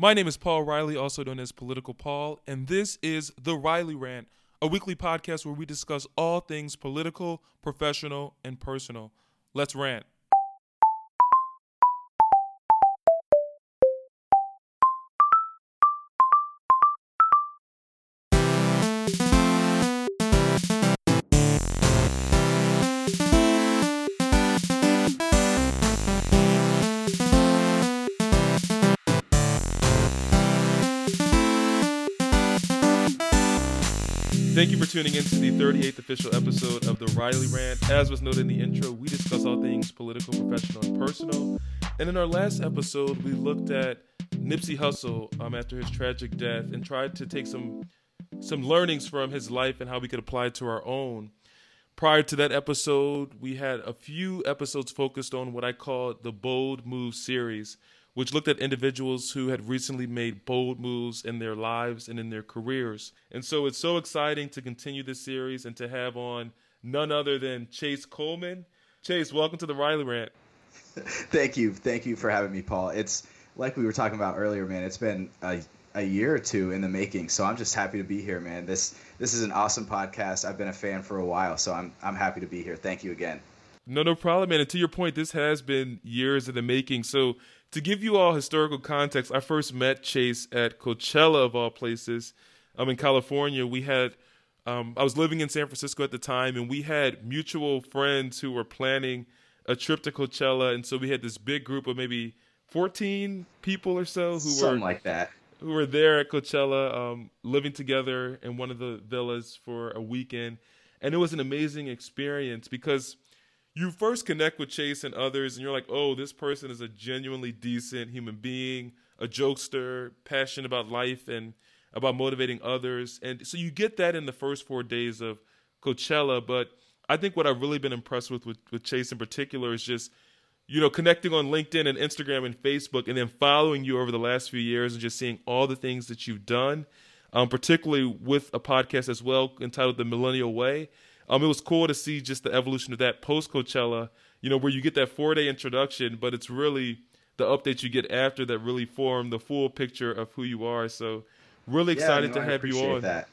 My name is Paul Riley, also known as Political Paul, and this is The Riley Rant, a weekly podcast where we discuss all things political, professional, and personal. Let's rant. Thank you for tuning in to the 38th official episode of the Riley Rant. As was noted in the intro, we discuss all things political, professional, and personal. And in our last episode, we looked at Nipsey Hussle um, after his tragic death and tried to take some some learnings from his life and how we could apply it to our own. Prior to that episode, we had a few episodes focused on what I call the Bold Move series, which looked at individuals who had recently made bold moves in their lives and in their careers. And so it's so exciting to continue this series and to have on none other than Chase Coleman. Chase, welcome to the Riley Rant. Thank you. Thank you for having me, Paul. It's like we were talking about earlier, man. It's been a, a year or two in the making, so I'm just happy to be here, man. This this is an awesome podcast. I've been a fan for a while, so I'm I'm happy to be here. Thank you again. No, no problem, man. And to your point, this has been years in the making. So to give you all historical context, I first met Chase at Coachella of all places. I'm in California. We had um, I was living in San Francisco at the time, and we had mutual friends who were planning a trip to Coachella, and so we had this big group of maybe 14 people or so who Something were like that. who were there at Coachella, um, living together in one of the villas for a weekend, and it was an amazing experience because you first connect with Chase and others, and you're like, oh, this person is a genuinely decent human being, a jokester, passionate about life and about motivating others. And so you get that in the first four days of Coachella. But I think what I've really been impressed with, with, with Chase in particular is just, you know, connecting on LinkedIn and Instagram and Facebook and then following you over the last few years and just seeing all the things that you've done, um, particularly with a podcast as well entitled The Millennial Way. Um, it was cool to see just the evolution of that post Coachella, you know, where you get that four day introduction, but it's really the updates you get after that really form the full picture of who you are. So, really excited yeah, no, to have you on. That.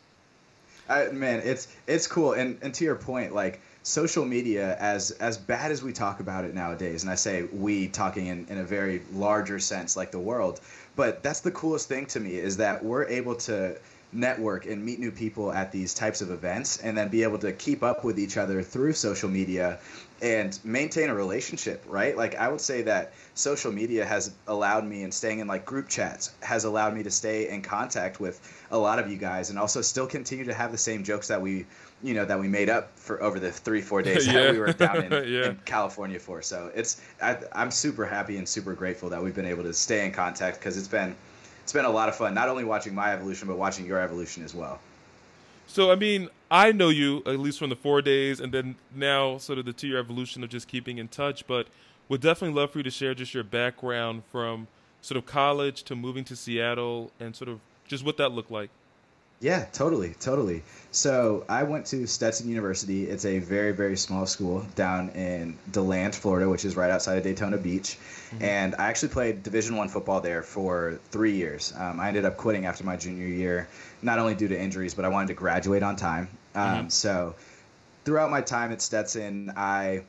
I, man, it's it's cool, and and to your point, like social media, as as bad as we talk about it nowadays, and I say we talking in in a very larger sense, like the world, but that's the coolest thing to me is that we're able to network and meet new people at these types of events and then be able to keep up with each other through social media and maintain a relationship right like i would say that social media has allowed me and staying in like group chats has allowed me to stay in contact with a lot of you guys and also still continue to have the same jokes that we you know that we made up for over the three four days Yeah. that we were down in, Yeah. in california for so it's I, i'm super happy and super grateful that we've been able to stay in contact because it's been it's been a lot of fun not only watching my evolution but watching your evolution as well So, I mean, I know you at least from the four days, and then now sort of the two year evolution of just keeping in touch. But would definitely love for you to share just your background from sort of college to moving to Seattle and sort of just what that looked like. Yeah, totally, totally. So I went to Stetson University. It's a very, very small school down in DeLand, Florida, which is right outside of Daytona Beach. And I actually played Division One football there for three years. Um, I ended up quitting after my junior year, not only due to injuries, but I wanted to graduate on time. Um, So throughout my time at Stetson, I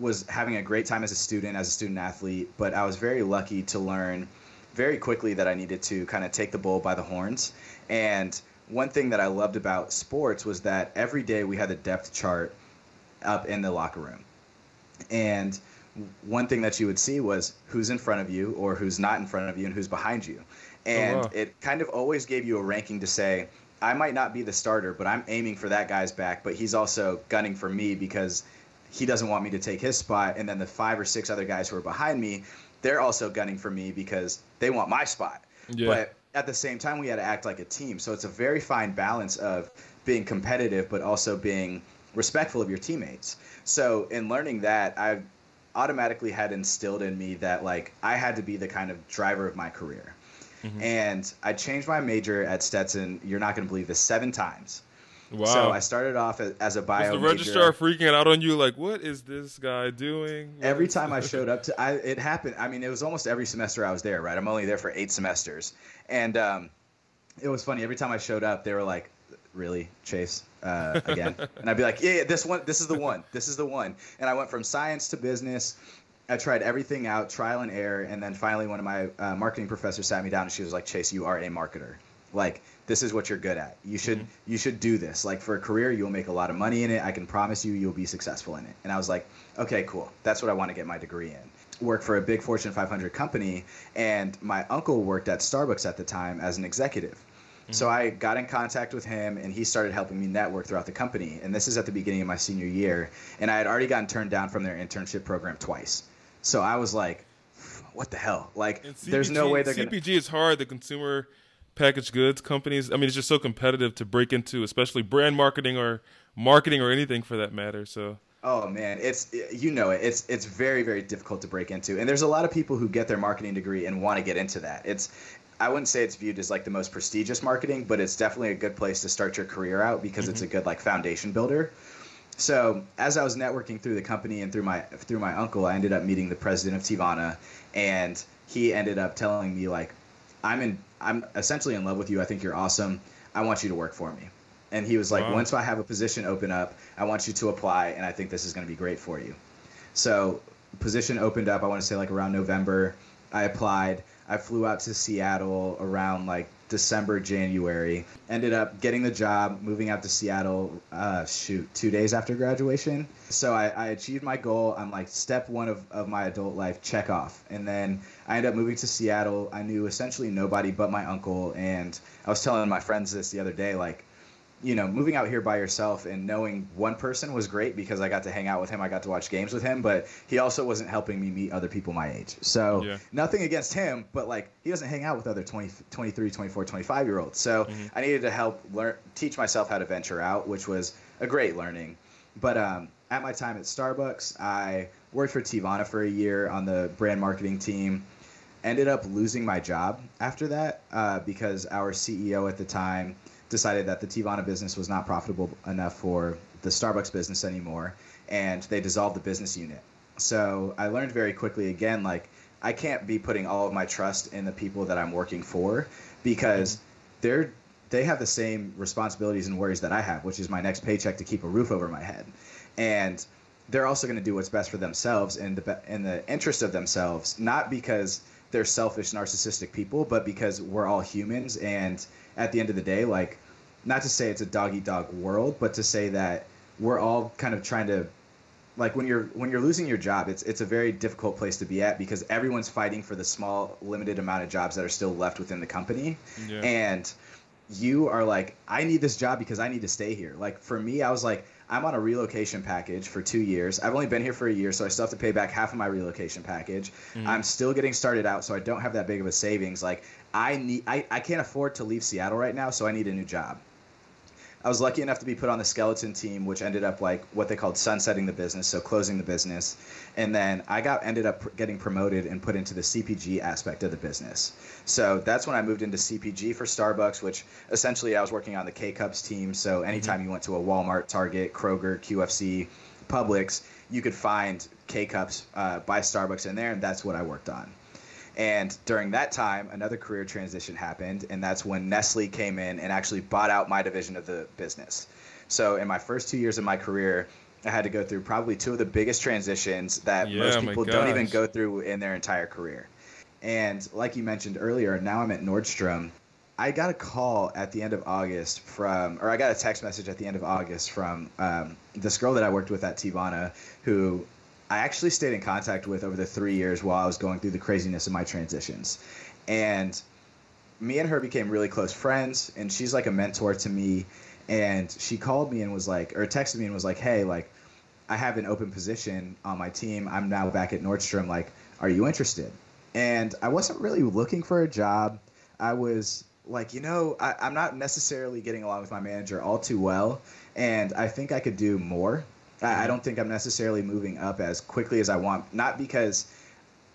was having a great time as a student, as a student athlete, but I was very lucky to learn very quickly that I needed to kind of take the bull by the horns. And one thing that I loved about sports was that every day we had a depth chart up in the locker room. And one thing that you would see was who's in front of you or who's not in front of you and who's behind you. Oh, and wow. it kind of always gave you a ranking to say, I might not be the starter, but I'm aiming for that guy's back, but he's also gunning for me because he doesn't want me to take his spot. And then the five or six other guys who are behind me, they're also gunning for me because they want my spot. Yeah. But at the same time, we had to act like a team. So it's a very fine balance of being competitive, but also being respectful of your teammates. So in learning that, I automatically had instilled in me that like I had to be the kind of driver of my career. Mm-hmm. And I changed my major at Stetson. You're not going to believe this seven times. Wow. So I started off as, a bio. Was the registrar freaking out on you? Like, what is this guy doing? What every time I showed up to, I, it happened. I mean, it was almost every semester I was there. Right, I'm only there for eight semesters, and um, it was funny. Every time I showed up, they were like, "Really, Chase?" Uh, again, and I'd be like, yeah, yeah, this one, this is the one, this is the one. And I went from science to business. I tried everything out, trial and error, and then finally, one of my uh, marketing professors sat me down and she was like, "Chase, you are a marketer. Like, this is what you're good at. You should mm-hmm. you should do this. Like for a career, you'll make a lot of money in it. I can promise you, you'll be successful in it." And I was like, "Okay, cool. That's what I want to get my degree in." Work for a big Fortune 500 company, and my uncle worked at Starbucks at the time as an executive. Mm-hmm. So I got in contact with him, and he started helping me network throughout the company. And this is at the beginning of my senior year, and I had already gotten turned down from their internship program twice. So I was like, "What the hell? Like, CPG, there's no way they're CPG gonna... CPG is hard. The consumer packaged goods companies. I mean, it's just so competitive to break into, especially brand marketing or marketing or anything for that matter. So. Oh man, it's you know it. It's it's very very difficult to break into, and there's a lot of people who get their marketing degree and want to get into that. It's I wouldn't say it's viewed as like the most prestigious marketing, but it's definitely a good place to start your career out because mm-hmm. it's a good like foundation builder. So as I was networking through the company and through my through my uncle, I ended up meeting the president of Teavana, and he ended up telling me like, I'm in I'm essentially in love with you. I think you're awesome. I want you to work for me. And he was like, wow. once I have a position open up, I want you to apply, and I think this is going to be great for you. So position opened up. I want to say like around November. I applied. I flew out to Seattle around like December, January. Ended up getting the job, moving out to Seattle, uh, shoot, two days after graduation. So I, I, achieved my goal. I'm like, step one of, of my adult life, check off. And then I ended up moving to Seattle. I knew essentially nobody but my uncle. And I was telling my friends this the other day, like, you know, moving out here by yourself and knowing one person was great because I got to hang out with him. I got to watch games with him, but he also wasn't helping me meet other people my age. So yeah. nothing against him, but like he doesn't hang out with other 20, 23, 24, 25 year olds. So mm-hmm. I needed to help learn, teach myself how to venture out, which was a great learning. But um, at my time at Starbucks, I worked for Teavana for a year on the brand marketing team. Ended up losing my job after that uh, because our CEO at the time decided that the Teavana business was not profitable enough for the Starbucks business anymore, and they dissolved the business unit. So I learned very quickly again, like I can't be putting all of my trust in the people that I'm working for because they're they have the same responsibilities and worries that I have, which is my next paycheck to keep a roof over my head, and they're also going to do what's best for themselves in the in the interest of themselves, not because they're selfish, narcissistic people, but because we're all humans and at the end of the day, like, not to say it's a dog eat dog world, but to say that we're all kind of trying to like when you're when you're losing your job it's it's a very difficult place to be at because everyone's fighting for the small limited amount of jobs that are still left within the company yeah. and you are like i need this job because i need to stay here like for me i was like i'm on a relocation package for two years i've only been here for a year so i still have to pay back half of my relocation package mm. i'm still getting started out so i don't have that big of a savings like I need I, I can't afford to leave Seattle right now, so I need a new job. I was lucky enough to be put on the skeleton team, which ended up like what they called sunsetting the business, so closing the business. And then I got ended up getting promoted and put into the CPG aspect of the business. So that's when I moved into CPG for Starbucks, which essentially I was working on the K Cups team. So anytime mm-hmm. you went to a Walmart, Target, Kroger, QFC, Publix, you could find K Cups uh, by Starbucks in there, and that's what I worked on. And during that time, another career transition happened, and that's when Nestle came in and actually bought out my division of the business. So in my first two years of my career, I had to go through probably two of the biggest transitions that yeah, most people don't even go through in their entire career. And like you mentioned earlier, now I'm at Nordstrom. I got a call at the end of August from, or I got a text message at the end of August from um, this girl that I worked with at Teavana, who I actually stayed in contact with over the three years while I was going through the craziness of my transitions. And me and her became really close friends, and she's like a mentor to me. And she called me and was like, or texted me and was like, hey, like, I have an open position on my team. I'm now back at Nordstrom. Like, are you interested? And I wasn't really looking for a job. I was like, you know, I, I'm not necessarily getting along with my manager all too well. And I think I could do more I, I don't think I'm necessarily moving up as quickly as I want. Not because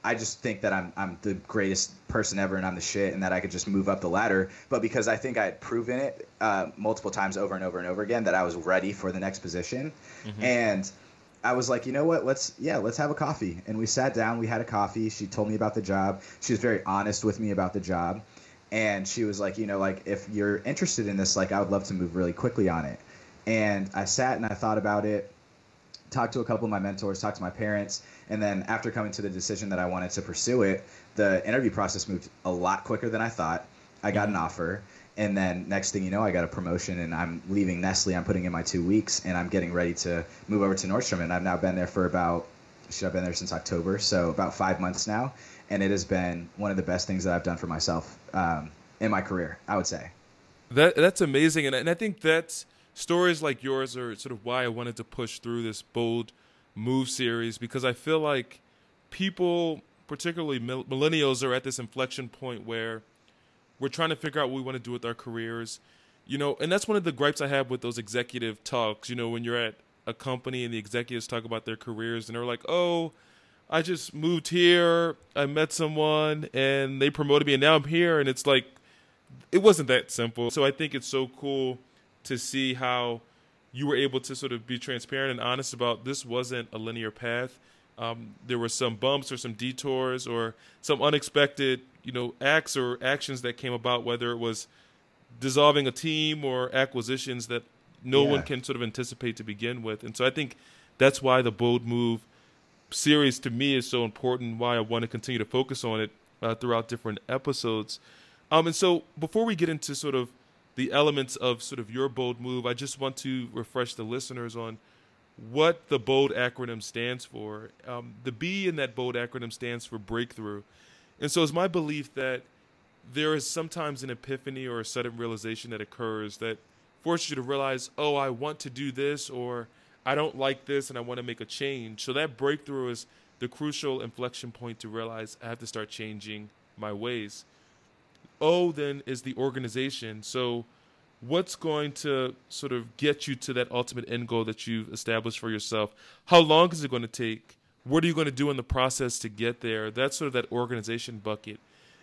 I just think that I'm I'm the greatest person ever and I'm the shit and that I could just move up the ladder. But because I think I had proven it uh, multiple times over and over and over again that I was ready for the next position, mm-hmm. and I was like, you know what? Let's yeah, let's have a coffee. And we sat down. We had a coffee. She told me about the job. She was very honest with me about the job, and she was like, you know, like if you're interested in this, like I would love to move really quickly on it. And I sat and I thought about it, talked to a couple of my mentors, talked to my parents, and then after coming to the decision that I wanted to pursue it, the interview process moved a lot quicker than I thought. I got an mm-hmm. offer, and then next thing you know, I got a promotion, and I'm leaving Nestle. I'm putting in my two weeks, and I'm getting ready to move over to Nordstrom. And I've now been there for about should have been there since October, so about five months now, and it has been one of the best things that I've done for myself um, in my career. I would say. That that's amazing, and and I think that's stories like yours are sort of why I wanted to push through this bold move series because I feel like people, particularly millennials, are at this inflection point where we're trying to figure out what we want to do with our careers. You know, and that's one of the gripes I have with those executive talks. You know, when you're at a company and the executives talk about their careers and they're like, "Oh, I just moved here, I met someone, and they promoted me, and now I'm here." And it's like, it wasn't that simple. So I think it's so cool to see how you were able to sort of be transparent and honest about this wasn't a linear path. Um, there were some bumps or some detours or some unexpected, you know, acts or actions that came about, whether it was dissolving a team or acquisitions that no yeah. one can sort of anticipate to begin with. And so I think that's why the bold move series to me is so important. Why I want to continue to focus on it uh, throughout different episodes. Um, and so before we get into sort of the elements of sort of your bold move, I just want to refresh the listeners on what the bold acronym stands for. Um, the B in that bold acronym stands for breakthrough. And so it's my belief that there is sometimes an epiphany or a sudden realization that occurs that forces you to realize, oh, I want to do this, or I don't like this and I want to make a change. So that breakthrough is the crucial inflection point to realize I have to start changing my ways. O then is the organization. So what's going to sort of get you to that ultimate end goal that you've established for yourself? How long is it going to take? What are you going to do in the process to get there? That's sort of that organization bucket.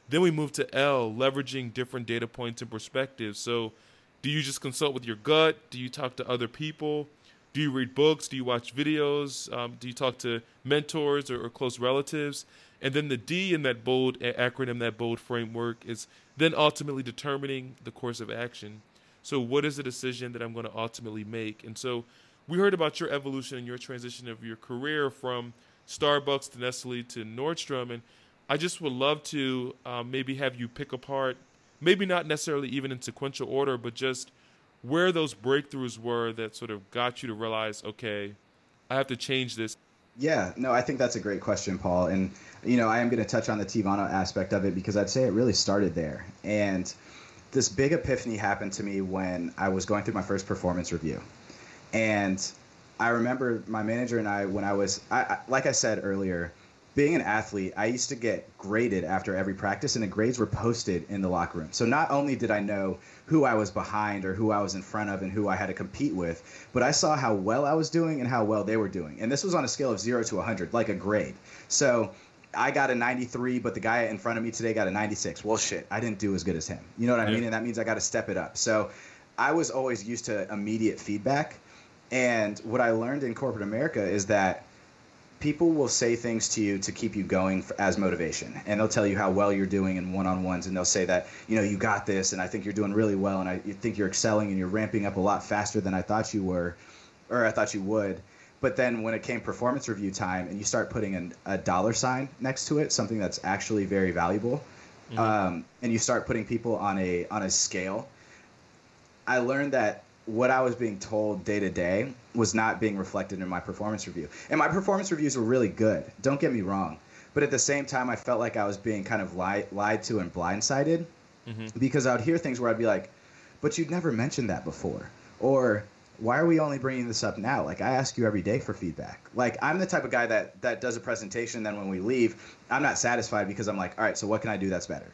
Then we move to L, leveraging different data points and perspectives. So, do you just consult with your gut? Do you talk to other people? Do you read books? Do you watch videos? Um, do you talk to mentors or, or close relatives? And then the D in that bold acronym, that bold framework, is then ultimately determining the course of action. So, what is the decision that I'm going to ultimately make? And so, we heard about your evolution and your transition of your career from Starbucks to Nestle to Nordstrom. And I just would love to um, maybe have you pick apart, maybe not necessarily even in sequential order, but just where those breakthroughs were that sort of got you to realize, okay, I have to change this. Yeah, no, I think that's a great question, Paul. And, you know, I am going to touch on the Teavana aspect of it because I'd say it really started there. And this big epiphany happened to me when I was going through my first performance review. And I remember my manager and I, when I was, I, I, like I said earlier, being an athlete, I used to get graded after every practice, and the grades were posted in the locker room. So not only did I know who I was behind or who I was in front of and who I had to compete with, but I saw how well I was doing and how well they were doing. And this was on a scale of zero to 100, like a grade. So I got a 93, but the guy in front of me today got a 96. Well, shit, I didn't do as good as him. You know what I mean? And that means I got to step it up. So I was always used to immediate feedback. And what I learned in corporate America is that people will say things to you to keep you going for, as motivation and they'll tell you how well you're doing in one-on-ones and they'll say that you know you got this and i think you're doing really well and i think you're excelling and you're ramping up a lot faster than i thought you were or i thought you would but then when it came performance review time and you start putting an, a dollar sign next to it something that's actually very valuable mm-hmm. um, and you start putting people on a on a scale i learned that what I was being told day to day was not being reflected in my performance review. And my performance reviews were really good. Don't get me wrong. But at the same time, I felt like I was being kind of lied, lied to and blindsided mm-hmm. because I would hear things where I'd be like, but you'd never mentioned that before. Or, why are we only bringing this up now? Like, I ask you every day for feedback. Like, I'm the type of guy that, that does a presentation, then when we leave, I'm not satisfied because I'm like, all right, so what can I do that's better?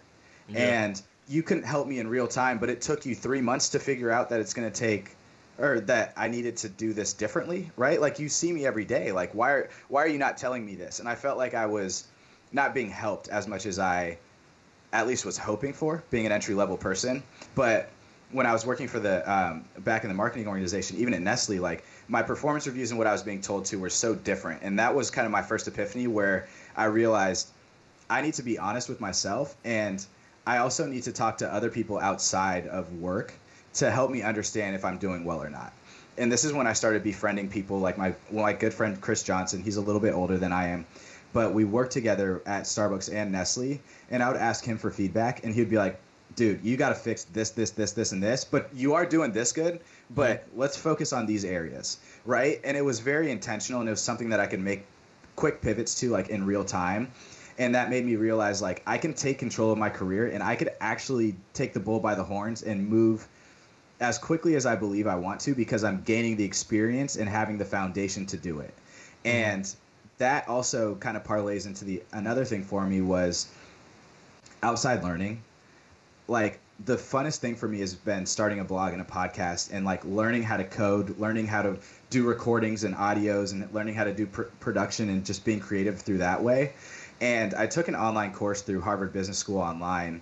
Yeah. And you couldn't help me in real time, but it took you three months to figure out that it's going to take or that I needed to do this differently, right? Like you see me every day. Like why are why are you not telling me this? And I felt like I was not being helped as much as I at least was hoping for, being an entry level person. But when I was working for the um, back in the marketing organization, even at Nestle, like my performance reviews and what I was being told to were so different, and that was kind of my first epiphany where I realized I need to be honest with myself, and I also need to talk to other people outside of work to help me understand if I'm doing well or not. And this is when I started befriending people like my my good friend Chris Johnson. He's a little bit older than I am, but we worked together at Starbucks and Nestle, and I would ask him for feedback, and he'd be like, "Dude, you got to fix this, this, this, this, and this, but you are doing this good. But mm-hmm. let's focus on these areas, right?" And it was very intentional, and it was something that I could make quick pivots to, like in real time. And that made me realize, like, I can take control of my career, and I could actually take the bull by the horns and move as quickly as I believe I want to because I'm gaining the experience and having the foundation to do it. Mm-hmm. And that also kind of parlays into the another thing for me was outside learning. Like the funnest thing for me has been starting a blog and a podcast and like learning how to code, learning how to do recordings and audios and learning how to do pr- production and just being creative through that way. And I took an online course through Harvard Business School online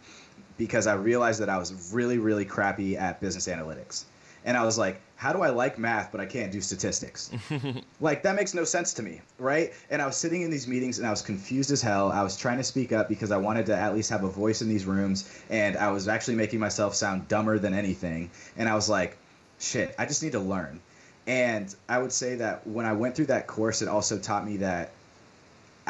because I realized that I was really, really crappy at business analytics. And I was like, how do I like math but I can't do statistics? like that makes no sense to me, right? And I was sitting in these meetings and I was confused as hell. I was trying to speak up because I wanted to at least have a voice in these rooms and I was actually making myself sound dumber than anything. And I was like, shit, I just need to learn. And I would say that when I went through that course, it also taught me that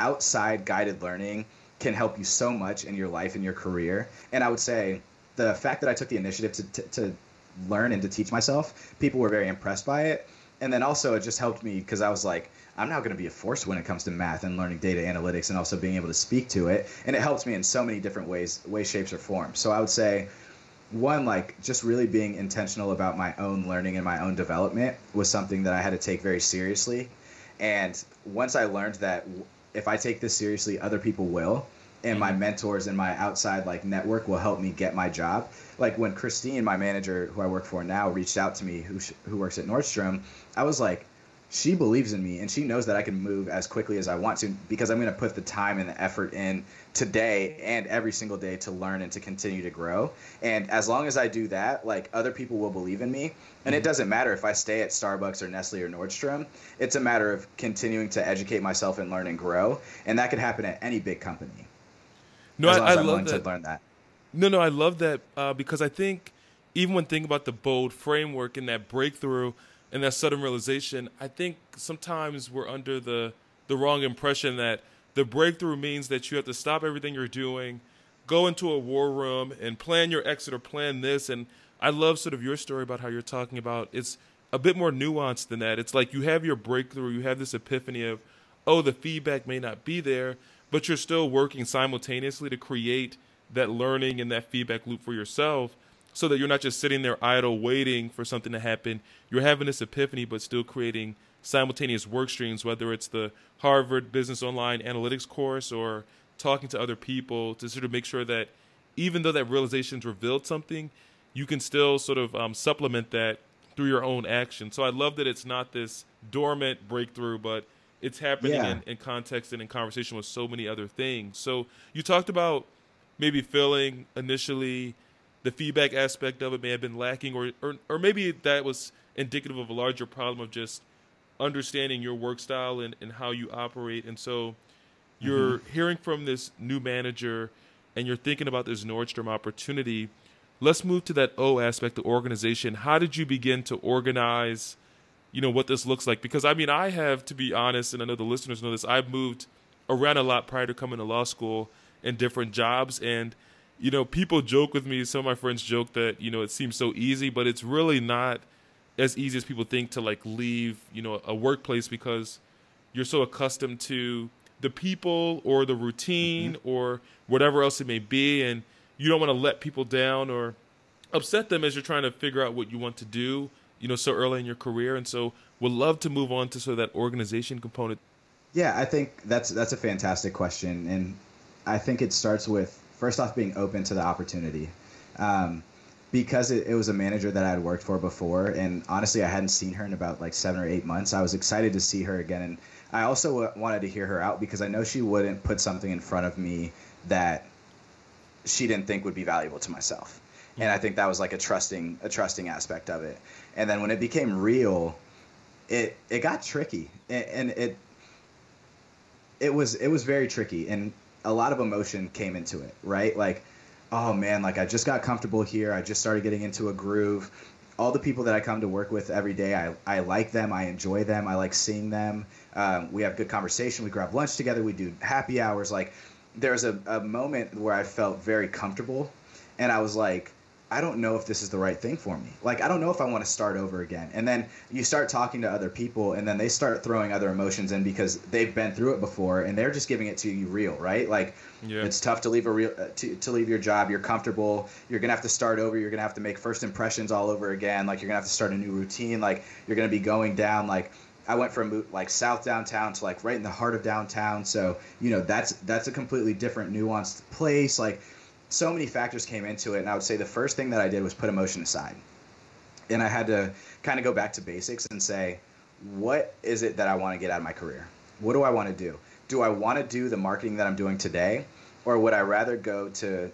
outside guided learning can help you so much in your life and your career. And I would say the fact that I took the initiative to, to, to learn and to teach myself, people were very impressed by it. And then also it just helped me because I was like, I'm now going to be a force when it comes to math and learning data analytics and also being able to speak to it. And it helps me in so many different ways, ways, shapes, or forms. So I would say, one, like just really being intentional about my own learning and my own development was something that I had to take very seriously. And once I learned that if I take this seriously, other people will, and my mm-hmm. mentors and my outside like network will help me get my job. Like when Christine, my manager, who I work for now, reached out to me, who who works at Nordstrom, I was like, she believes in me and she knows that I can move as quickly as I want to because I'm going to put the time and the effort in today and every single day to learn and to continue to grow. And as long as I do that, like other people will believe in me. And it mm-hmm. doesn't matter if I stay at Starbucks or Nestle or Nordstrom. It's a matter of continuing to educate myself and learn and grow. And that could happen at any big company. No, I, I love that. learn that. No, no, I love that uh, because I think even when thinking about the bold framework and that breakthrough – and that sudden realization, I think sometimes we're under the the wrong impression that the breakthrough means that you have to stop everything you're doing, go into a war room and plan your exit or plan this. And I love sort of your story about how you're talking about it's a bit more nuanced than that. It's like you have your breakthrough, you have this epiphany of, oh, the feedback may not be there, but you're still working simultaneously to create that learning and that feedback loop for yourself so that you're not just sitting there idle waiting for something to happen. You're having this epiphany, but still creating simultaneous work streams, whether it's the Harvard Business Online Analytics course or talking to other people to sort of make sure that even though that realization's revealed something, you can still sort of um, supplement that through your own action. So I love that it's not this dormant breakthrough, but it's happening yeah. in, in context and in conversation with so many other things. So you talked about maybe feeling initially the feedback aspect of it may have been lacking, or, or or maybe that was indicative of a larger problem of just understanding your work style and, and how you operate. And so you're mm-hmm. hearing from this new manager and you're thinking about this Nordstrom opportunity. Let's move to that O aspect, the organization. How did you begin to organize, you know, what this looks like? Because I mean, I have to be honest, and I know the listeners know this, I've moved around a lot prior to coming to law school in different jobs and – you know, people joke with me. Some of my friends joke that you know it seems so easy, but it's really not as easy as people think to like leave you know a workplace because you're so accustomed to the people or the routine mm-hmm. or whatever else it may be, and you don't want to let people down or upset them as you're trying to figure out what you want to do. You know, so early in your career, and so would love to move on to sort of that organization component. Yeah, I think that's that's a fantastic question, and I think it starts with first off being open to the opportunity. Um, because it, it was a manager that I had worked for before, and honestly, I hadn't seen her in about like seven or eight months. I was excited to see her again, and I also wanted to hear her out because I know she wouldn't put something in front of me that she didn't think would be valuable to myself. And I think that was like a trusting a trusting aspect of it. And then when it became real, it it got tricky, and, and it it was it was very tricky, and a lot of emotion came into it. Right, like oh man, like I just got comfortable here. I just started getting into a groove. All the people that I come to work with every day, I, I like them. I enjoy them. I like seeing them. Um, we have good conversation. We grab lunch together. We do happy hours. Like there's a, a moment where I felt very comfortable, and I was like, I don't know if this is the right thing for me. Like, I don't know if I want to start over again. And then you start talking to other people, and then they start throwing other emotions in because they've been through it before, and they're just giving it to you real, right? Like, yeah. it's tough to leave a real uh, to, to leave your job. You're comfortable. You're gonna have to start over. You're gonna have to make first impressions all over again. Like, you're gonna have to start a new routine. Like, you're gonna be going down like. I went from like south downtown to like right in the heart of downtown. So you know that's that's a completely different nuanced place. Like so many factors came into it, and I would say the first thing that I did was put emotion aside, and I had to kind of go back to basics and say, what is it that I want to get out of my career? What do I want to do? Do I want to do the marketing that I'm doing today, or would I rather go to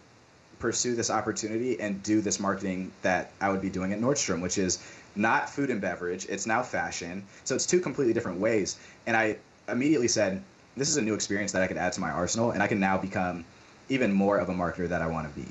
pursue this opportunity and do this marketing that I would be doing at Nordstrom, which is not food and beverage. It's now fashion. So it's two completely different ways. And I immediately said, this is a new experience that I could add to my arsenal, and I can now become even more of a marketer that I want to be.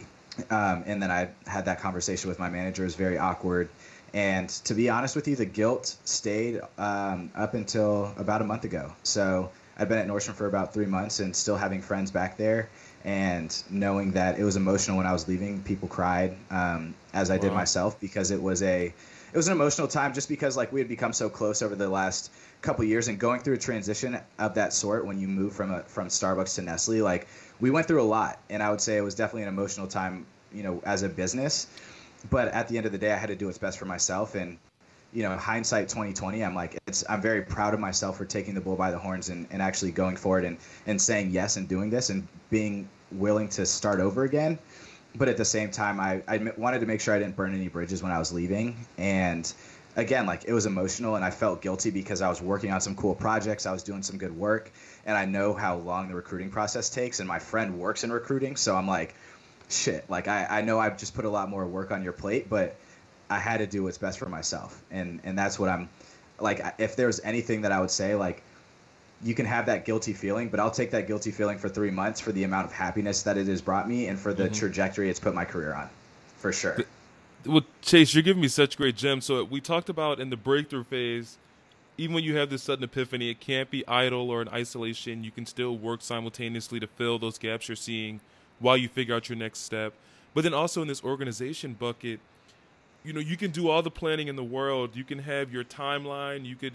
Um, and then I had that conversation with my manager. It was very awkward. And to be honest with you, the guilt stayed um, up until about a month ago. So I've been at Nordstrom for about three months and still having friends back there. And knowing that it was emotional when I was leaving, people cried um, as I wow. did myself because it was a it was an emotional time just because like we had become so close over the last couple years and going through a transition of that sort when you move from a from Starbucks to Nestle like we went through a lot, and I would say it was definitely an emotional time, you know, as a business. But at the end of the day, I had to do what's best for myself, and you know, hindsight 2020, I'm like, it's I'm very proud of myself for taking the bull by the horns and, and actually going forward and, and saying yes and doing this and being willing to start over again. But at the same time, I, I wanted to make sure I didn't burn any bridges when I was leaving. And again, like it was emotional and I felt guilty because I was working on some cool projects. I was doing some good work and I know how long the recruiting process takes. And my friend works in recruiting. So I'm like, shit, like I, I know I've just put a lot more work on your plate, but I had to do what's best for myself. And, and that's what I'm like, if there's anything that I would say, like, you can have that guilty feeling, but I'll take that guilty feeling for three months for the amount of happiness that it has brought me and for the mm-hmm. trajectory it's put my career on, for sure well, Chase, you're giving me such great gems. So we talked about in the breakthrough phase, even when you have this sudden epiphany, it can't be idle or in isolation. You can still work simultaneously to fill those gaps you're seeing while you figure out your next step. But then also in this organization bucket, you know, you can do all the planning in the world. You can have your timeline. You could,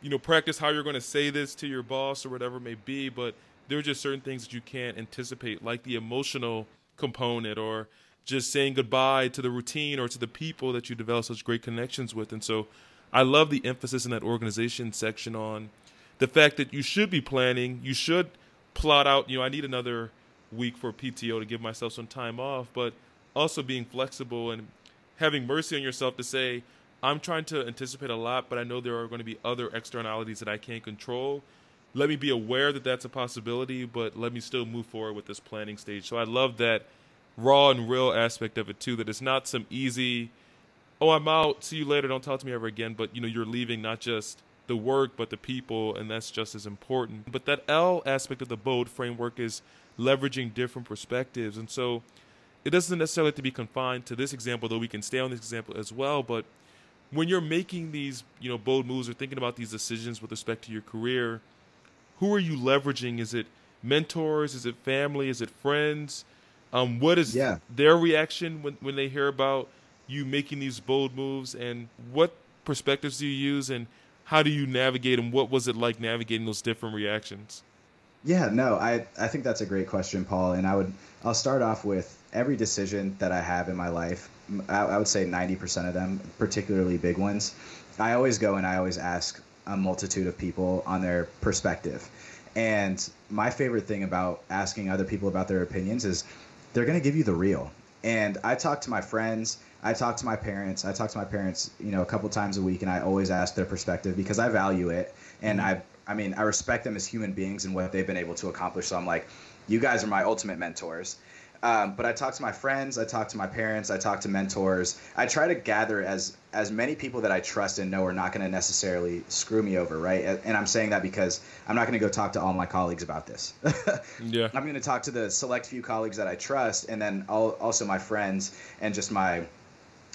you know, practice how you're going to say this to your boss or whatever it may be. But there are just certain things that you can't anticipate, like the emotional component or just saying goodbye to the routine or to the people that you develop such great connections with. And so I love the emphasis in that organization section on the fact that you should be planning, you should plot out, you know, I need another week for PTO to give myself some time off, but also being flexible and having mercy on yourself to say, I'm trying to anticipate a lot, but I know there are going to be other externalities that I can't control. Let me be aware that that's a possibility, but let me still move forward with this planning stage. So I love that raw and real aspect of it too. That it's not some easy, oh, I'm out, see you later, don't talk to me ever again. But you know, you're leaving not just the work but the people, and that's just as important. But that L aspect of the BOLD framework is leveraging different perspectives, and so it doesn't necessarily have to be confined to this example, though we can stay on this example as well. But when you're making these, you know, bold moves or thinking about these decisions with respect to your career, who are you leveraging? Is it mentors? Is it family? Is it friends? Um, what is yeah. their reaction when, when they hear about you making these bold moves, and what perspectives do you use, and how do you navigate them? What was it like navigating those different reactions? Yeah, no, I I think that's a great question, Paul, and I would I'll start off with every decision that I have in my life. I, I would say ninety percent of them, particularly big ones. I always go and I always ask a multitude of people on their perspective. And my favorite thing about asking other people about their opinions is they're going to give you the real. And I talk to my friends, I talk to my parents, I talk to my parents, you know, a couple times a week, and I always ask their perspective because I value it, and mm-hmm. I, I mean, I respect them as human beings and what they've been able to accomplish. So I'm like, you guys are my ultimate mentors. Um, but I talk to my friends, I talk to my parents, I talk to mentors. I try to gather as as many people that I trust and know are not going to necessarily screw me over, right? And I'm saying that because I'm not going to go talk to all my colleagues about this. yeah. I'm going to talk to the select few colleagues that I trust, and then also my friends and just my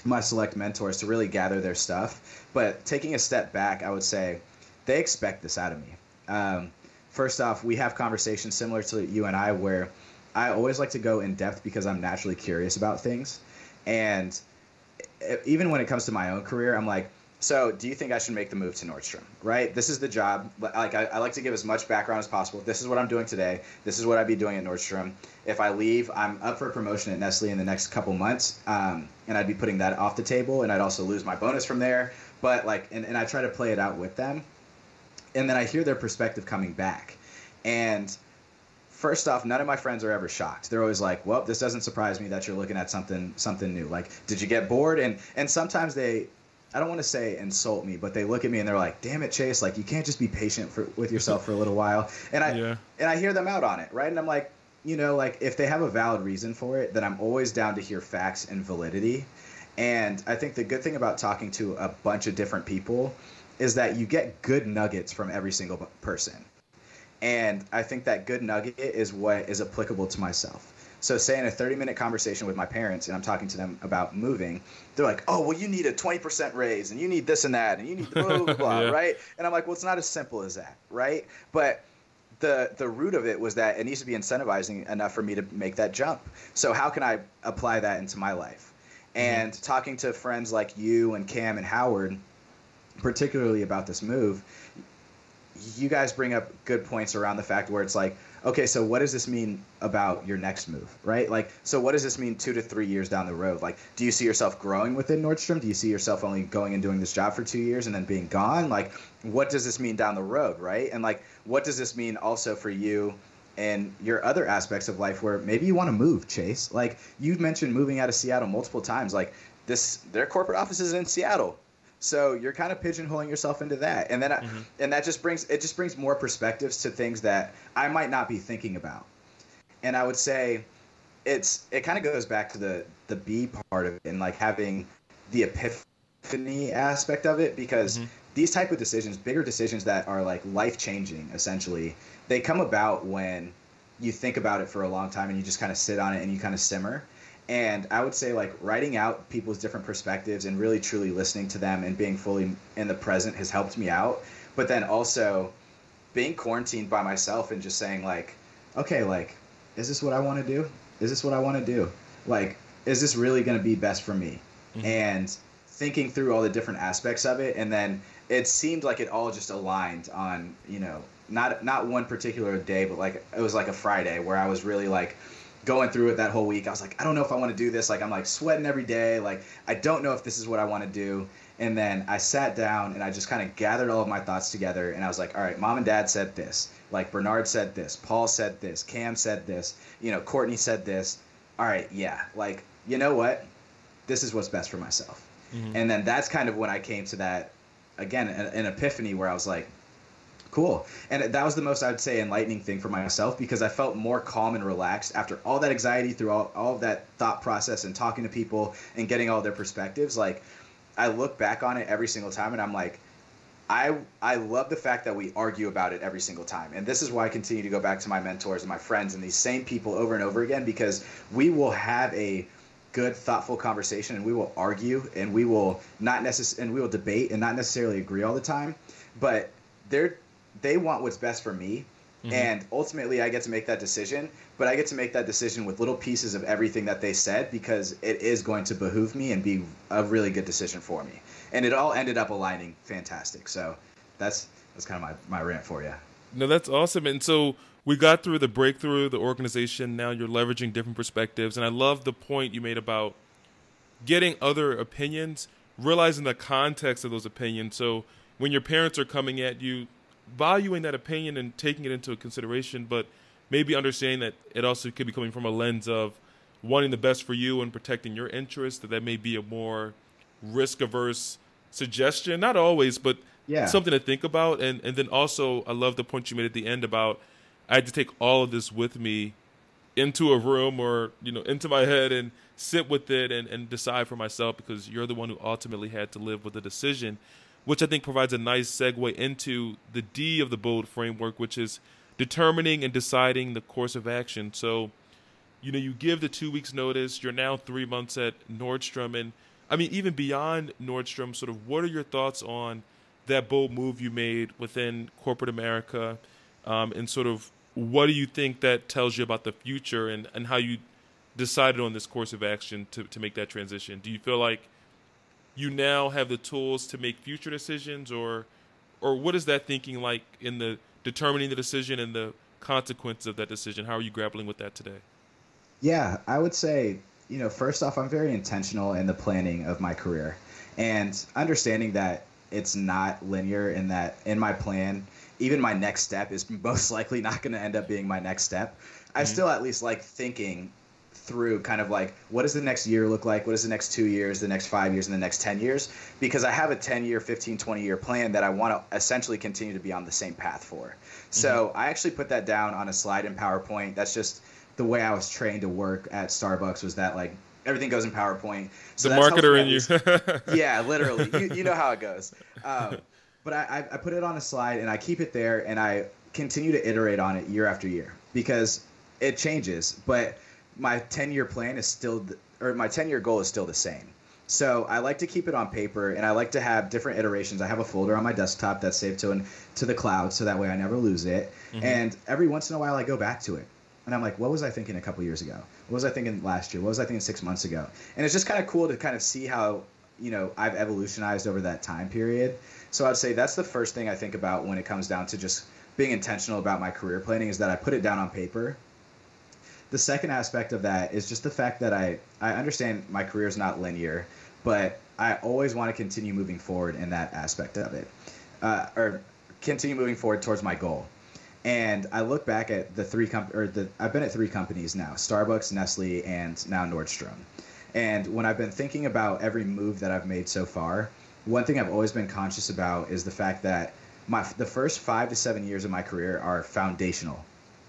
my select mentors to really gather their stuff. But taking a step back, I would say they expect this out of me. Um, first off, we have conversations similar to you and I where I always like to go in depth because I'm naturally curious about things. And even when it comes to my own career, I'm like, so do you think I should make the move to Nordstrom? Right? This is the job. Like I, I, like to give as much background as possible. This is what I'm doing today. This is what I'd be doing at Nordstrom. If I leave, I'm up for a promotion at Nestle in the next couple months, um, and I'd be putting that off the table, and I'd also lose my bonus from there. But like, and, and I try to play it out with them, and then I hear their perspective coming back, and first off, none of my friends are ever shocked. They're always like, "Well, this doesn't surprise me that you're looking at something something new. Like, did you get bored?" And and sometimes they I don't want to say insult me, but they look at me and they're like, "Damn it, Chase! Like, you can't just be patient for, with yourself for a little while." And I yeah. and I hear them out on it, right? And I'm like, you know, like if they have a valid reason for it, then I'm always down to hear facts and validity. And I think the good thing about talking to a bunch of different people is that you get good nuggets from every single person. And I think that good nugget is what is applicable to myself. So, say in a 30 minute conversation with my parents, and I'm talking to them about moving, they're like, oh, well, you need a 20% raise, and you need this and that, and you need blah, blah, blah, yeah. right? And I'm like, well, it's not as simple as that, right? But the, the root of it was that it needs to be incentivizing enough for me to make that jump. So, how can I apply that into my life? Mm-hmm. And mm-hmm. talking to friends like you and Cam and Howard, particularly about this move, you guys bring up good points around the fact where it's like, okay, so what does this mean about your next move, right? Like, so what does this mean two to three years down the road? Like, do you see yourself growing within Nordstrom? Do you see yourself only going and doing this job for two years and then being gone? Like, what does this mean down the road, right? And like, what does this mean also for you and your other aspects of life where maybe you want to move, Chase? Like, you've mentioned moving out of Seattle multiple times. Like, this, their corporate office is in Seattle so you're kind of pigeonholing yourself into that, and then mm-hmm. I, and that just brings it just brings more perspectives to things that I might not be thinking about. And I would say it's it kind of goes back to the the B part of it and like having the epiphany aspect of it because mm-hmm. these type of decisions, bigger decisions that are like life changing, essentially, they come about when you think about it for a long time and you just kind of sit on it and you kind of simmer and I would say like writing out people's different perspectives and really truly listening to them and being fully in the present has helped me out. But then also being quarantined by myself and just saying like, okay, like, is this what I want to do? Is this what I want to do? Like, is this really going to be best for me? Mm-hmm. And thinking through all the different aspects of it, and then it seemed like it all just aligned on you know not not one particular day, but like it was like a Friday where I was really like going through it that whole week. I was like, I don't know if I want to do this. Like, I'm like sweating every day. Like, I don't know if this is what I want to do. And then I sat down and I just kind of gathered all of my thoughts together. And I was like, all right, mom and dad said this. Like, Bernard said this. Paul said this. Cam said this. You know, Courtney said this. All right, yeah. Like, you know what? This is what's best for myself. Mm-hmm. And then that's kind of when I came to that, again, an, an epiphany where I was like, Cool. And that was the most, I'd say, enlightening thing for myself because I felt more calm and relaxed after all that anxiety, through all, all of that thought process and talking to people and getting all their perspectives. Like, I look back on it every single time and I'm like, I, I love the fact that we argue about it every single time. And this is why I continue to go back to my mentors and my friends and these same people over and over again because we will have a good thoughtful conversation and we will argue and we will not necess- and we will debate and not necessarily agree all the time but there they want what's best for me. Mm-hmm. And ultimately, I get to make that decision, but I get to make that decision with little pieces of everything that they said because it is going to behoove me and be a really good decision for me. And it all ended up aligning fantastic. So that's that's kind of my, my rant for you. No, that's awesome. And so we got through the breakthrough, the organization. Now you're leveraging different perspectives. And I love the point you made about getting other opinions, realizing the context of those opinions. So when your parents are coming at you, valuing that opinion and taking it into consideration, but maybe understanding that it also could be coming from a lens of wanting the best for you and protecting your interests, that that may be a more risk averse suggestion. Not always, but yeah. something to think about. And and then also, I love the point you made at the end about I had to take all of this with me into a room or you know into my head and sit with it and, and decide for myself because you're the one who ultimately had to live with the decision which i think provides a nice segue into the d of the bold framework which is determining and deciding the course of action so you know you give the two weeks notice you're now three months at nordstrom and i mean even beyond nordstrom sort of what are your thoughts on that bold move you made within corporate america um, and sort of what do you think that tells you about the future and, and how you decided on this course of action to, to make that transition? Do you feel like you now have the tools to make future decisions or or what is that thinking like in the determining the decision and the consequence of that decision? How are you grappling with that today? Yeah, I would say, you know, first off, I'm very intentional in the planning of my career and understanding that it's not linear in that in my plan even my next step is most likely not going to end up being my next step. Mm-hmm. I still at least like thinking through kind of like what does the next year look like? What does the next two years the next five years and the next 10 years? Because i have a 10 year 15 20 year plan that i want to essentially continue to be on the same path for. So mm-hmm. i actually put that down on a slide in powerpoint. That's just the way i was trained to work at starbucks was that like everything goes in powerpoint. So the marketer in you. yeah literally. You, you know how it goes. Um, but I, I put it on a slide and I keep it there and I continue to iterate on it year after year because it changes. But my 10 year plan is still, or my 10 year goal is still the same. So I like to keep it on paper and I like to have different iterations. I have a folder on my desktop that's saved to an, to the cloud so that way I never lose it. Mm-hmm. And every once in a while I go back to it. And I'm like, what was I thinking a couple years ago? What was I thinking last year? What was I thinking six months ago? And it's just kind of cool to kind of see how, you know, I've evolutionized over that time period. So I'd say that's the first thing I think about when it comes down to just being intentional about my career planning is that I put it down on paper. The second aspect of that is just the fact that I, I understand my career is not linear, but I always want to continue moving forward in that aspect of it, uh, or continue moving forward towards my goal. And I look back at the three comp or the I've been at three companies now: Starbucks, Nestle, and now Nordstrom. And when I've been thinking about every move that I've made so far, one thing I've always been conscious about is the fact that my the first five to seven years of my career are foundational,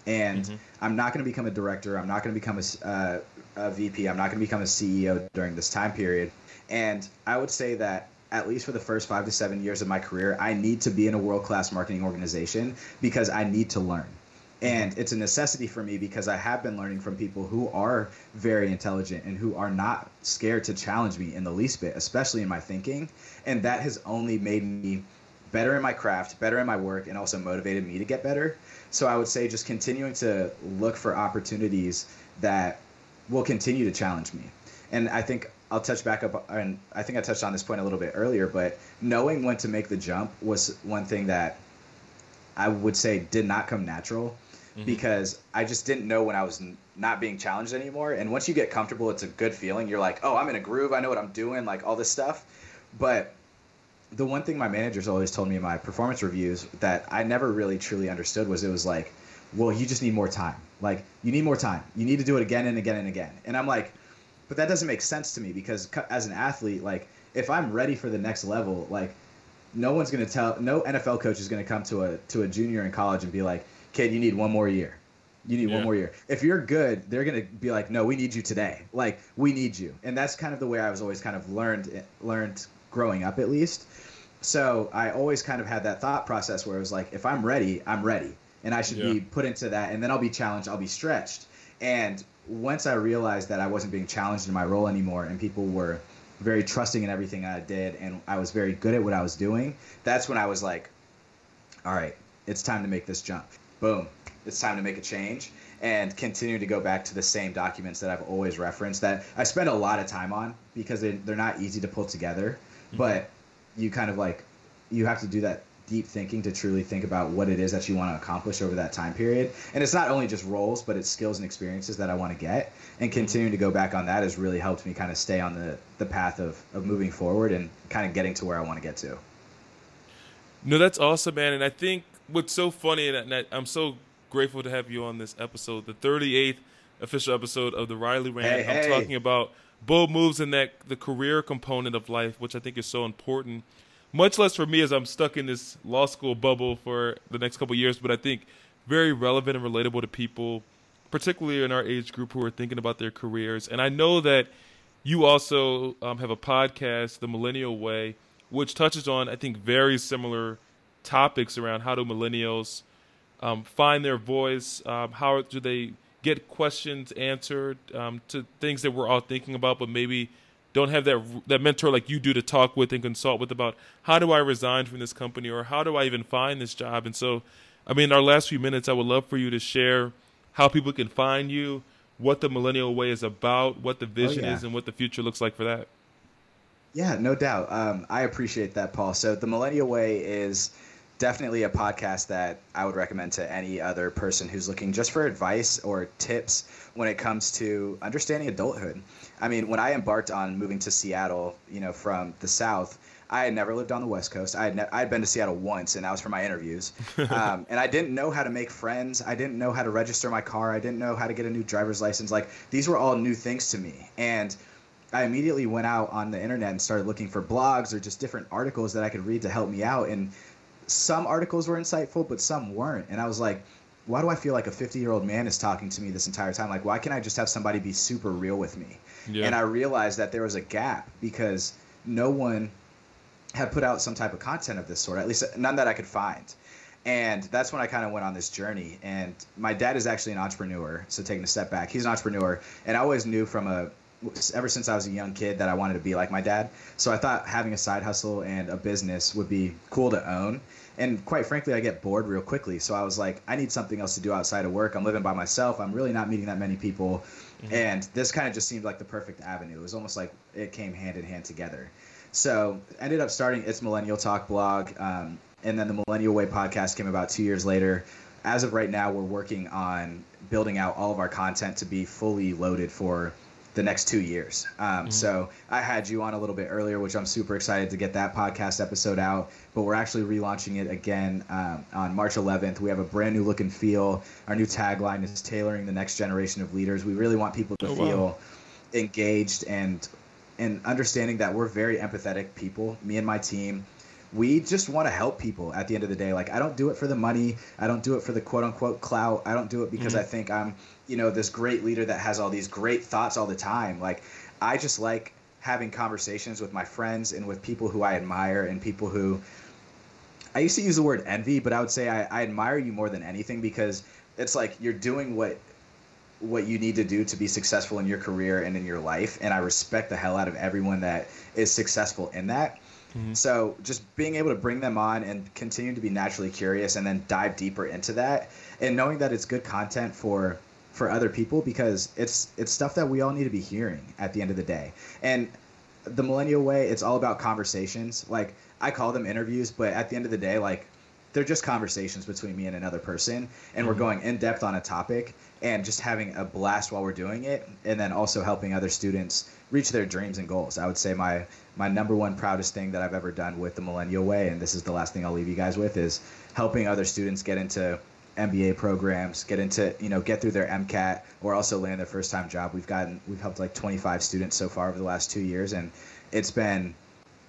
and mm-hmm. I'm not going to become a director. I'm not going to become a, uh, a VP. I'm not going to become a CEO during this time period. And I would say that at least for the first five to seven years of my career, I need to be in a world class marketing organization because I need to learn. And it's a necessity for me because I have been learning from people who are very intelligent and who are not scared to challenge me in the least bit, especially in my thinking. And that has only made me better in my craft, better in my work, and also motivated me to get better. So I would say just continuing to look for opportunities that will continue to challenge me. And I think I'll touch back up, and I think I touched on this point a little bit earlier, but knowing when to make the jump was one thing that I would say did not come natural mm-hmm. because I just didn't know when I was not being challenged anymore. And once you get comfortable, it's a good feeling. You're like, oh, I'm in a groove. I know what I'm doing, like all this stuff. But the one thing my managers always told me in my performance reviews that I never really truly understood was it was like, well, you just need more time. Like, you need more time. You need to do it again and again and again. And I'm like, but that doesn't make sense to me because as an athlete, like, if I'm ready for the next level, like, no one's going to tell, no NFL coach is going to come to a to a junior in college and be like, kid, you need one more year. You need yeah. one more year. If you're good, they're gonna be like, no, we need you today. Like we need you, and that's kind of the way I was always kind of learned learned growing up at least. So I always kind of had that thought process where it was like, if I'm ready, I'm ready, and I should yeah. be put into that, and then I'll be challenged, I'll be stretched. And once I realized that I wasn't being challenged in my role anymore, and people were very trusting in everything I did, and I was very good at what I was doing, that's when I was like, all right, it's time to make this jump boom, it's time to make a change and continue to go back to the same documents that I've always referenced that I spend a lot of time on because they, they're not easy to pull together. But you kind of like, you have to do that deep thinking to truly think about what it is that you want to accomplish over that time period. And it's not only just roles, but it's skills and experiences that I want to get. And mm-hmm. continuing to go back on that has really helped me kind of stay on the, the path of, of moving forward and kind of getting to where I want to get to. No, that's awesome, man. And I think what's so funny, and I'm so grateful to have you on this episode, the 38th official episode of the Riley Rant. Hey, I'm hey. talking about bold moves in that the career component of life, which I think is so important. Much less for me as I'm stuck in this law school bubble for the next couple years, but I think very relevant and relatable to people, particularly in our age group who are thinking about their careers. And I know that you also um, have a podcast, The Millennial Way, which touches on, I think, very similar topics around how do millennials um, find their voice, um, how do they get questions answered um, to things that we're all thinking about, but maybe don't have that that mentor like you do to talk with and consult with about how do I resign from this company or how do I even find this job. And so, I mean, our last few minutes, I would love for you to share how people can find you, what the Millennial Way is about, what the vision yeah. is, and what the future looks like for that. Yeah, no doubt. Um, I appreciate that, Paul. So the Millennial Way is definitely a podcast that I would recommend to any other person who's looking just for advice or tips when it comes to understanding adulthood. I mean, when I embarked on moving to Seattle, you know, from the South, I had never lived on the West Coast. I had, ne- I had been to Seattle once, and that was for my interviews. Um, and I didn't know how to make friends. I didn't know how to register my car. I didn't know how to get a new driver's license. Like, these were all new things to me. And I immediately went out on the internet and started looking for blogs or just different articles that I could read to help me out. And some articles were insightful, but some weren't. And I was like, why do I feel like a 50 year old man is talking to me this entire time? Like, why can't I just have somebody be super real with me? Yeah. And I realized that there was a gap because no one had put out some type of content of this sort, at least none that I could find. And that's when I kind of went on this journey. And my dad is actually an entrepreneur. So taking a step back, he's an entrepreneur. And I always knew from a, ever since I was a young kid that I wanted to be like my dad. So I thought having a side hustle and a business would be cool to own. And quite frankly, I get bored real quickly. So I was like, I need something else to do outside of work. I'm living by myself. I'm really not meeting that many people. And this kind of just seemed like the perfect avenue. It was almost like it came hand in hand together. So ended up starting It's Millennial Talk blog, um, and then the Millennial Way podcast came about two years later. As of right now, we're working on building out all of our content to be fully loaded for the next two years. Um, So I had you on a little bit earlier, which I'm super excited to get that podcast episode out. But we're actually relaunching it again um, on March 11th. We have a brand new look and feel. Our new tagline is tailoring the next generation of leaders. We really want people to Oh, wow. feel engaged and and understanding that we're very empathetic people. Me and my team, we just want to help people at the end of the day. Like I don't do it for the money. I don't do it for the quote unquote clout. I don't do it because I mm-hmm. think I'm, you know, this great leader that has all these great thoughts all the time. Like I just like having conversations with my friends and with people who I admire and people who I used to use the word envy, but I would say I, I admire you more than anything because it's like you're doing what what you need to do to be successful in your career and in your life and i respect the hell out of everyone that is successful in that Mm-hmm. so just being able to bring them on and continue to be naturally curious and then dive deeper into that and knowing that it's good content for for other people because it's it's stuff that we all need to be hearing at the end of the day. And the millennial way it's all about conversations. Like i call them interviews but at the end of the day like they're just conversations between me and another person and we're mm-hmm. going in depth on a topic and just having a blast while we're doing it and then also helping other students reach their dreams and goals i would say my my number one proudest thing that i've ever done with the millennial way and this is the last thing i'll leave you guys with is helping other students get into MBA programs, get into you know get through their MCAT, or also land their first time job. We've gotten we've helped like 25 students so far over the last two years, and it's been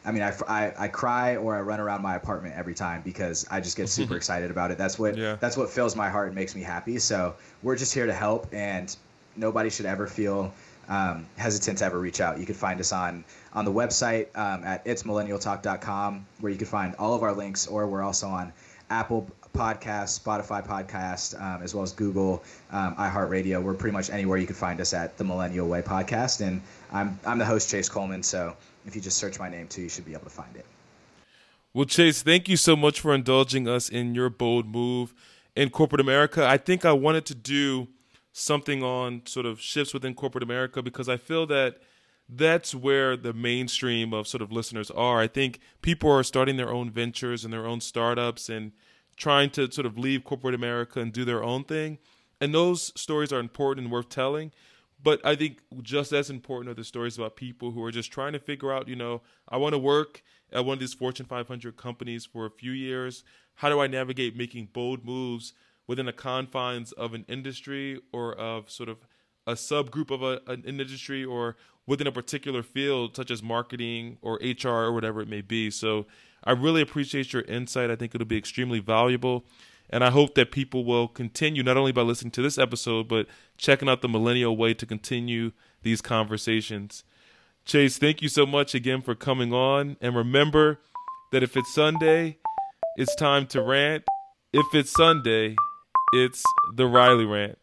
I mean, I, I, I cry or I run around my apartment every time because I just get super excited about it. That's what Yeah. that's what fills my heart and makes me happy. So we're just here to help, and nobody should ever feel um, hesitant to ever reach out. You can find us on on the website um, at itsmillennialtalk.com where you can find all of our links, or we're also on Apple Podcasts, Spotify Podcast, um, as well as Google, um, iHeartRadio. We're pretty much anywhere you can find us at the Millennial Way Podcast, and I'm I'm the host Chase Coleman. So if you just search my name too, you should be able to find it. Well, Chase, thank you so much for indulging us in your bold move in corporate America. I think I wanted to do something on sort of shifts within corporate America because I feel that that's where the mainstream of sort of listeners are. I think people are starting their own ventures and their own startups and trying to sort of leave corporate America and do their own thing. And those stories are important and worth telling. But I think just as important are the stories about people who are just trying to figure out, you know, I want to work at one of these Fortune 500 companies for a few years. How do I navigate making bold moves within the confines of an industry or of sort of a subgroup of a, an industry or within a particular field, such as marketing or HR or whatever it may be. So I really appreciate your insight. I think it'll be extremely valuable. And I hope that people will continue not only by listening to this episode, but checking out the Millennial Way to continue these conversations. Chase, thank you so much again for coming on. And remember that if it's Sunday, it's time to rant. If it's Sunday, it's the Riley Rant.